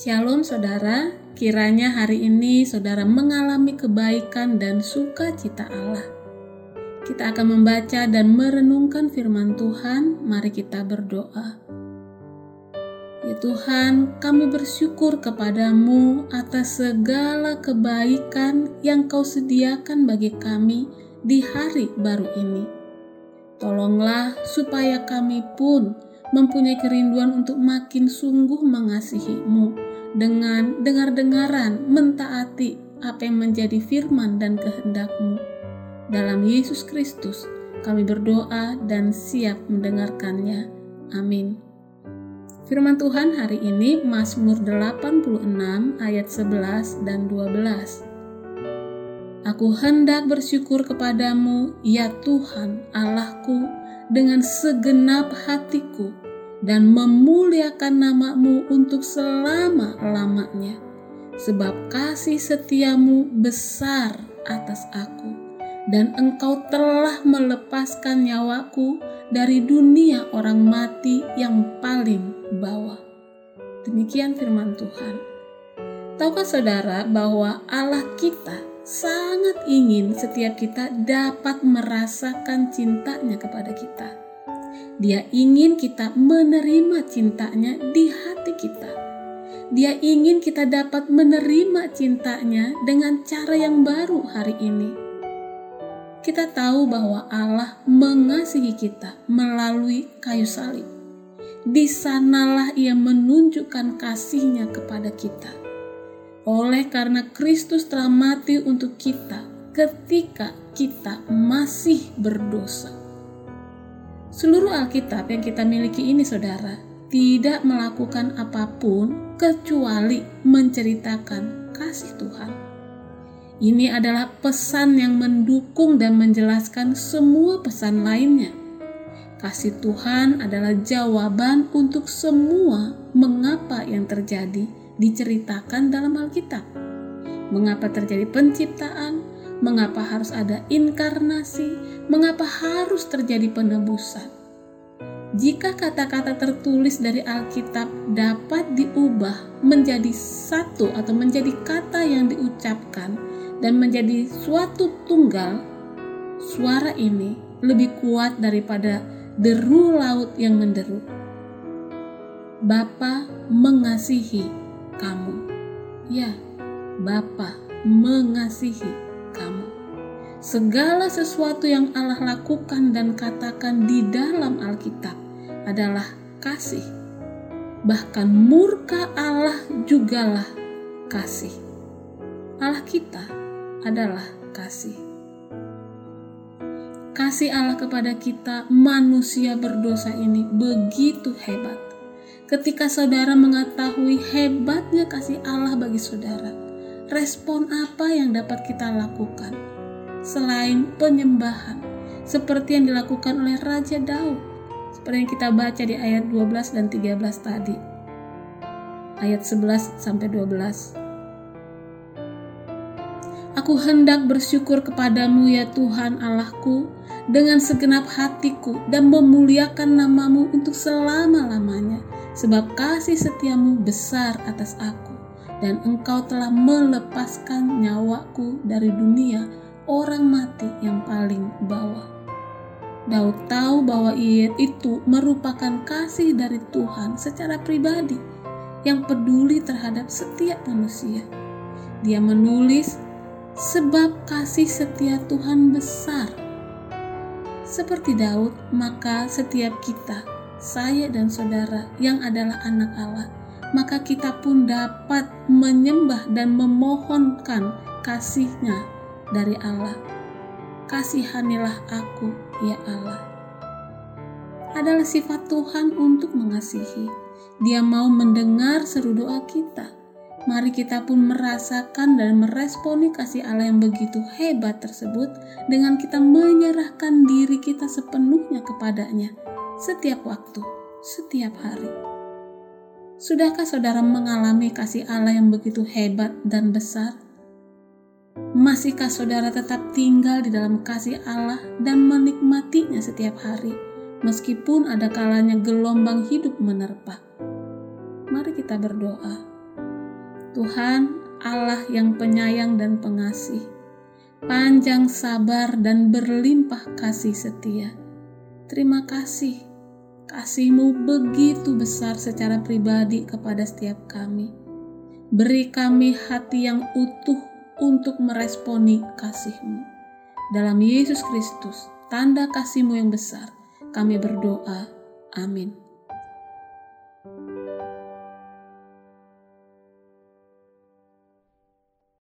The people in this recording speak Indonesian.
Shalom saudara, kiranya hari ini saudara mengalami kebaikan dan sukacita Allah. Kita akan membaca dan merenungkan firman Tuhan, mari kita berdoa. Ya Tuhan, kami bersyukur kepadamu atas segala kebaikan yang kau sediakan bagi kami di hari baru ini. Tolonglah supaya kami pun mempunyai kerinduan untuk makin sungguh mengasihimu dengan dengar-dengaran mentaati apa yang menjadi firman dan kehendakmu. Dalam Yesus Kristus kami berdoa dan siap mendengarkannya. Amin. Firman Tuhan hari ini Mazmur 86 ayat 11 dan 12. Aku hendak bersyukur kepadamu, ya Tuhan Allahku, dengan segenap hatiku dan memuliakan namamu untuk selama-lamanya. Sebab kasih setiamu besar atas aku, dan engkau telah melepaskan nyawaku dari dunia orang mati yang paling bawah. Demikian firman Tuhan. Tahukah saudara bahwa Allah kita sangat ingin setiap kita dapat merasakan cintanya kepada kita. Dia ingin kita menerima cintanya di hati kita. Dia ingin kita dapat menerima cintanya dengan cara yang baru hari ini kita tahu bahwa Allah mengasihi kita melalui kayu salib. Di sanalah ia menunjukkan kasihnya kepada kita. Oleh karena Kristus telah mati untuk kita ketika kita masih berdosa. Seluruh Alkitab yang kita miliki ini saudara, tidak melakukan apa pun kecuali menceritakan kasih Tuhan. Ini adalah pesan yang mendukung dan menjelaskan semua pesan lainnya. Kasih Tuhan adalah jawaban untuk semua mengapa yang terjadi diceritakan dalam Alkitab. Mengapa terjadi penciptaan, mengapa harus ada inkarnasi, mengapa harus terjadi penebusan. Jika kata-kata tertulis dari Alkitab dapat diubah menjadi satu atau menjadi kata yang diucapkan, dan menjadi suatu tunggal, suara ini lebih kuat daripada deru laut yang menderu. Bapa mengasihi kamu. Ya, Bapa mengasihi kamu. Segala sesuatu yang Allah lakukan dan katakan di dalam Alkitab adalah kasih. Bahkan murka Allah jugalah kasih. Allah kita adalah kasih. Kasih Allah kepada kita, manusia berdosa ini begitu hebat. Ketika saudara mengetahui hebatnya kasih Allah bagi saudara, respon apa yang dapat kita lakukan selain penyembahan, seperti yang dilakukan oleh Raja Daud, seperti yang kita baca di ayat 12 dan 13 tadi. Ayat 11 sampai 12. Aku hendak bersyukur kepadamu ya Tuhan Allahku dengan segenap hatiku dan memuliakan namamu untuk selama-lamanya sebab kasih setiamu besar atas aku dan engkau telah melepaskan nyawaku dari dunia orang mati yang paling bawah. Daud tahu bahwa ia itu merupakan kasih dari Tuhan secara pribadi yang peduli terhadap setiap manusia. Dia menulis sebab kasih setia Tuhan besar. Seperti Daud, maka setiap kita, saya dan saudara yang adalah anak Allah, maka kita pun dapat menyembah dan memohonkan kasihnya dari Allah. Kasihanilah aku, ya Allah. Adalah sifat Tuhan untuk mengasihi. Dia mau mendengar seru doa kita Mari kita pun merasakan dan meresponi kasih Allah yang begitu hebat tersebut dengan kita menyerahkan diri kita sepenuhnya kepadanya setiap waktu, setiap hari. Sudahkah saudara mengalami kasih Allah yang begitu hebat dan besar? Masihkah saudara tetap tinggal di dalam kasih Allah dan menikmatinya setiap hari, meskipun ada kalanya gelombang hidup menerpa? Mari kita berdoa. Tuhan Allah yang penyayang dan pengasih, panjang sabar dan berlimpah kasih setia. Terima kasih, kasihmu begitu besar secara pribadi kepada setiap kami. Beri kami hati yang utuh untuk meresponi kasihmu. Dalam Yesus Kristus, tanda kasihmu yang besar, kami berdoa. Amin.